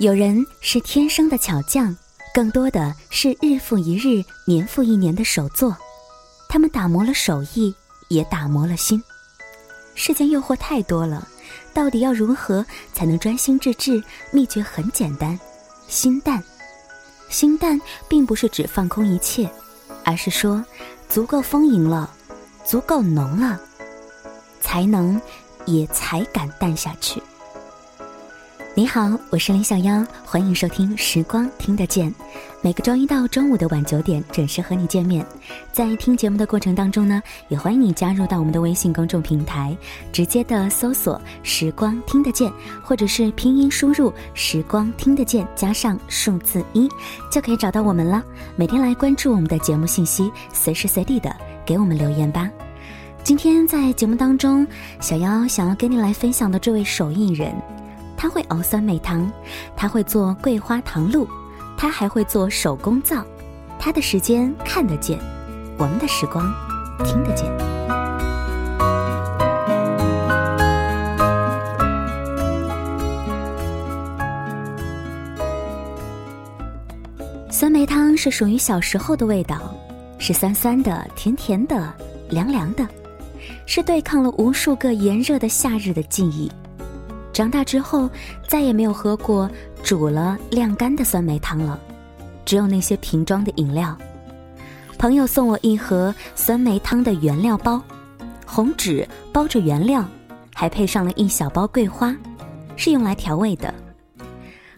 有人是天生的巧匠，更多的是日复一日、年复一年的手作。他们打磨了手艺，也打磨了心。世间诱惑太多了，到底要如何才能专心致志？秘诀很简单，心淡。心淡并不是指放空一切，而是说足够丰盈了，足够浓了，才能也才敢淡下去。你好，我是林小妖，欢迎收听《时光听得见》，每个周一到周五的晚九点准时和你见面。在听节目的过程当中呢，也欢迎你加入到我们的微信公众平台，直接的搜索“时光听得见”，或者是拼音输入“时光听得见”加上数字一，就可以找到我们了。每天来关注我们的节目信息，随时随地的给我们留言吧。今天在节目当中，小妖想要跟你来分享的这位手艺人。他会熬酸梅汤，他会做桂花糖露，他还会做手工皂。他的时间看得见，我们的时光听得见。酸梅汤是属于小时候的味道，是酸酸的、甜甜的、凉凉的，是对抗了无数个炎热的夏日的记忆。长大之后，再也没有喝过煮了晾干的酸梅汤了，只有那些瓶装的饮料。朋友送我一盒酸梅汤的原料包，红纸包着原料，还配上了一小包桂花，是用来调味的。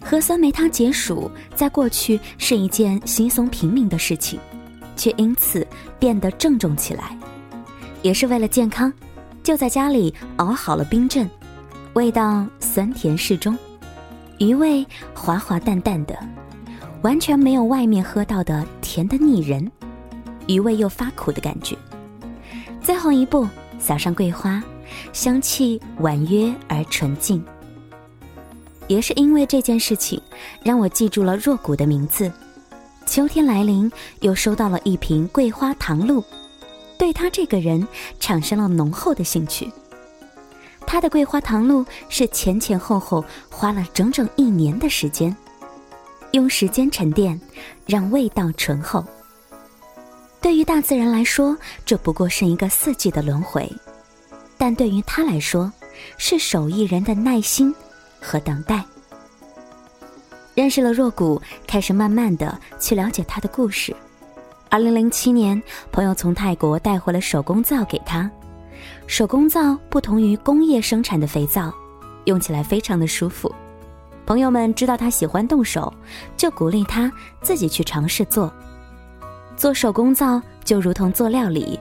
喝酸梅汤解暑，在过去是一件稀松平民的事情，却因此变得郑重起来，也是为了健康，就在家里熬好了冰镇。味道酸甜适中，余味滑滑淡淡的，完全没有外面喝到的甜的腻人，余味又发苦的感觉。最后一步，撒上桂花，香气婉约而纯净。也是因为这件事情，让我记住了若谷的名字。秋天来临，又收到了一瓶桂花糖露，对他这个人产生了浓厚的兴趣。他的桂花糖露是前前后后花了整整一年的时间，用时间沉淀，让味道醇厚。对于大自然来说，这不过是一个四季的轮回，但对于他来说，是手艺人的耐心和等待。认识了若谷，开始慢慢的去了解他的故事。二零零七年，朋友从泰国带回了手工皂给他。手工皂不同于工业生产的肥皂，用起来非常的舒服。朋友们知道他喜欢动手，就鼓励他自己去尝试做。做手工皂就如同做料理，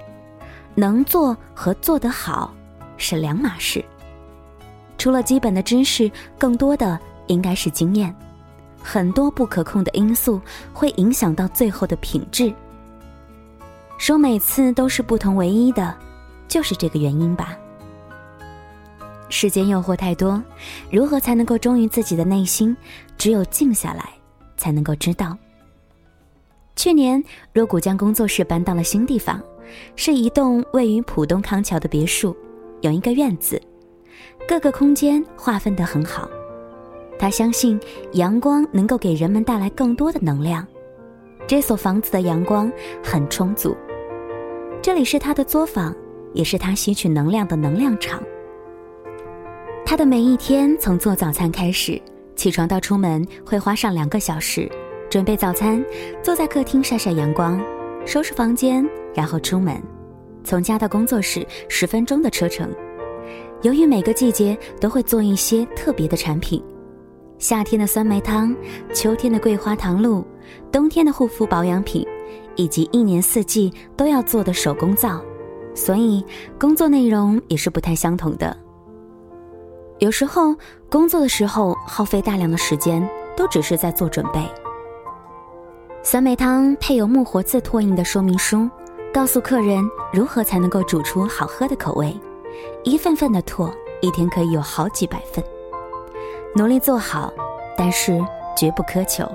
能做和做得好是两码事。除了基本的知识，更多的应该是经验。很多不可控的因素会影响到最后的品质。说每次都是不同唯一的。就是这个原因吧。世间诱惑太多，如何才能够忠于自己的内心？只有静下来，才能够知道。去年，若谷将工作室搬到了新地方，是一栋位于浦东康桥的别墅，有一个院子，各个空间划分得很好。他相信阳光能够给人们带来更多的能量，这所房子的阳光很充足。这里是他的作坊。也是他吸取能量的能量场。他的每一天从做早餐开始，起床到出门会花上两个小时，准备早餐，坐在客厅晒晒阳光，收拾房间，然后出门。从家到工作室十分钟的车程。由于每个季节都会做一些特别的产品，夏天的酸梅汤，秋天的桂花糖露，冬天的护肤保养品，以及一年四季都要做的手工皂。所以，工作内容也是不太相同的。有时候工作的时候耗费大量的时间，都只是在做准备。酸梅汤配有木活字拓印的说明书，告诉客人如何才能够煮出好喝的口味。一份份的拓，一天可以有好几百份。努力做好，但是绝不苛求。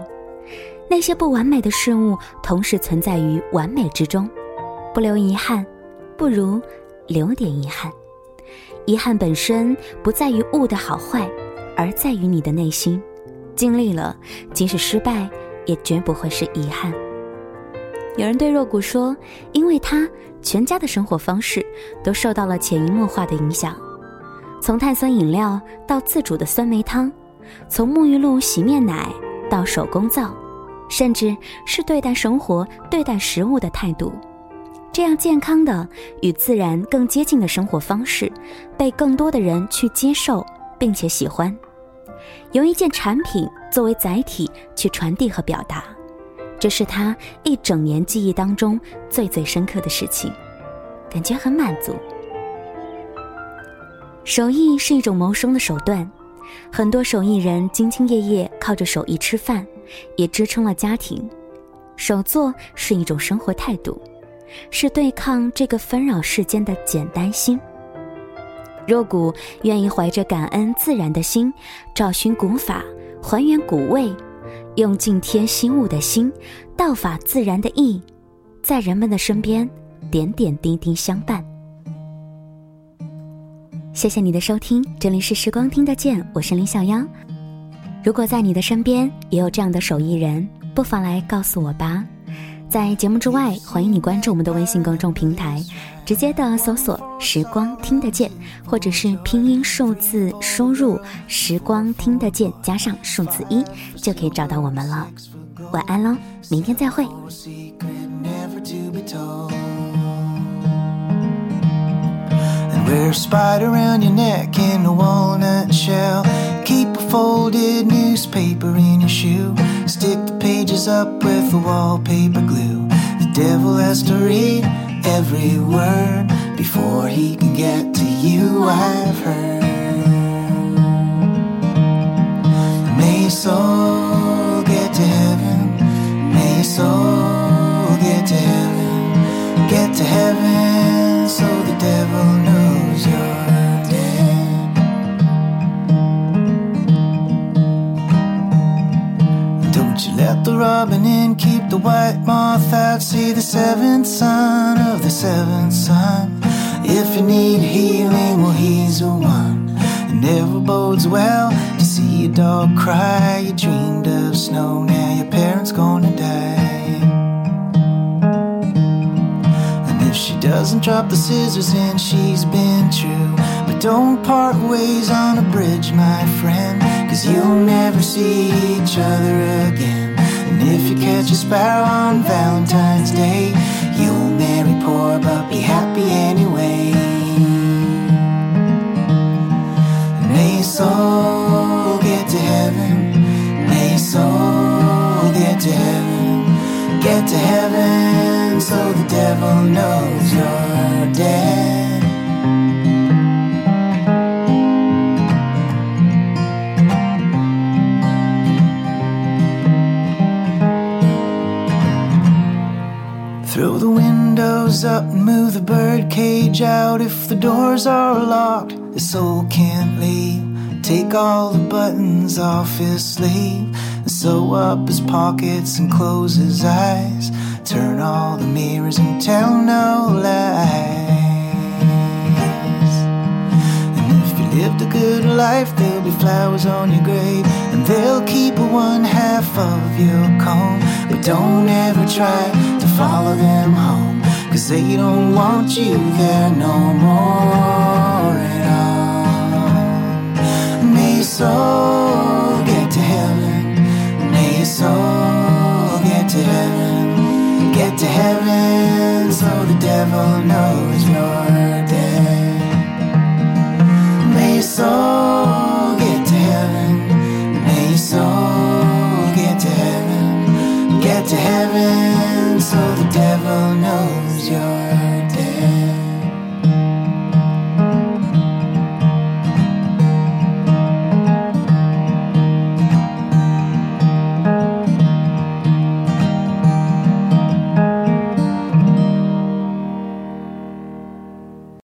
那些不完美的事物，同时存在于完美之中，不留遗憾。不如留点遗憾，遗憾本身不在于物的好坏，而在于你的内心。尽力了，即使失败，也绝不会是遗憾。有人对若谷说：“因为他全家的生活方式都受到了潜移默化的影响，从碳酸饮料到自煮的酸梅汤，从沐浴露、洗面奶到手工皂，甚至是对待生活、对待食物的态度。”这样健康的与自然更接近的生活方式，被更多的人去接受并且喜欢。用一件产品作为载体去传递和表达，这是他一整年记忆当中最最深刻的事情，感觉很满足。手艺是一种谋生的手段，很多手艺人兢兢业业靠着手艺吃饭，也支撑了家庭。手作是一种生活态度。是对抗这个纷扰世间的简单心。若谷愿意怀着感恩自然的心，找寻古法，还原古味，用敬天心物的心，道法自然的意，在人们的身边点点滴滴相伴。谢谢你的收听，这里是时光听得见，我是林小妖。如果在你的身边也有这样的手艺人，不妨来告诉我吧。在节目之外，欢迎你关注我们的微信公众平台，直接的搜索“时光听得见”，或者是拼音数字输入“时光听得见”加上数字一，就可以找到我们了。晚安喽，明天再会。folded newspaper in your shoe. Stick the pages up with the wallpaper glue. The devil has to read every word before he can get to you, I've heard. May your soul get to heaven. May your soul get to heaven. Get to heaven so the devil Let the robin in, keep the white moth out. See the seventh son of the seventh son. If you need healing, well, he's the one. And never bodes well to see a dog cry. You dreamed of snow, now your parents gonna die. And if she doesn't drop the scissors, then she's been true. But don't part ways on a bridge, my friend, cause you'll never see each other again. If you catch a sparrow on Valentine's Day, you'll marry poor but be happy anyway. May your soul get to heaven. May your soul get to heaven. Get to heaven so the devil knows cage out. If the doors are locked, the soul can't leave. Take all the buttons off his sleeve and sew up his pockets and close his eyes. Turn all the mirrors and tell no lies. And if you lived a good life, there'll be flowers on your grave, and they'll keep one half of your comb. But don't ever try to follow them home. Cause they don't want you there no more at all. May your soul get to heaven. May your soul get to heaven. Get to heaven so the devil knows you're dead. May your soul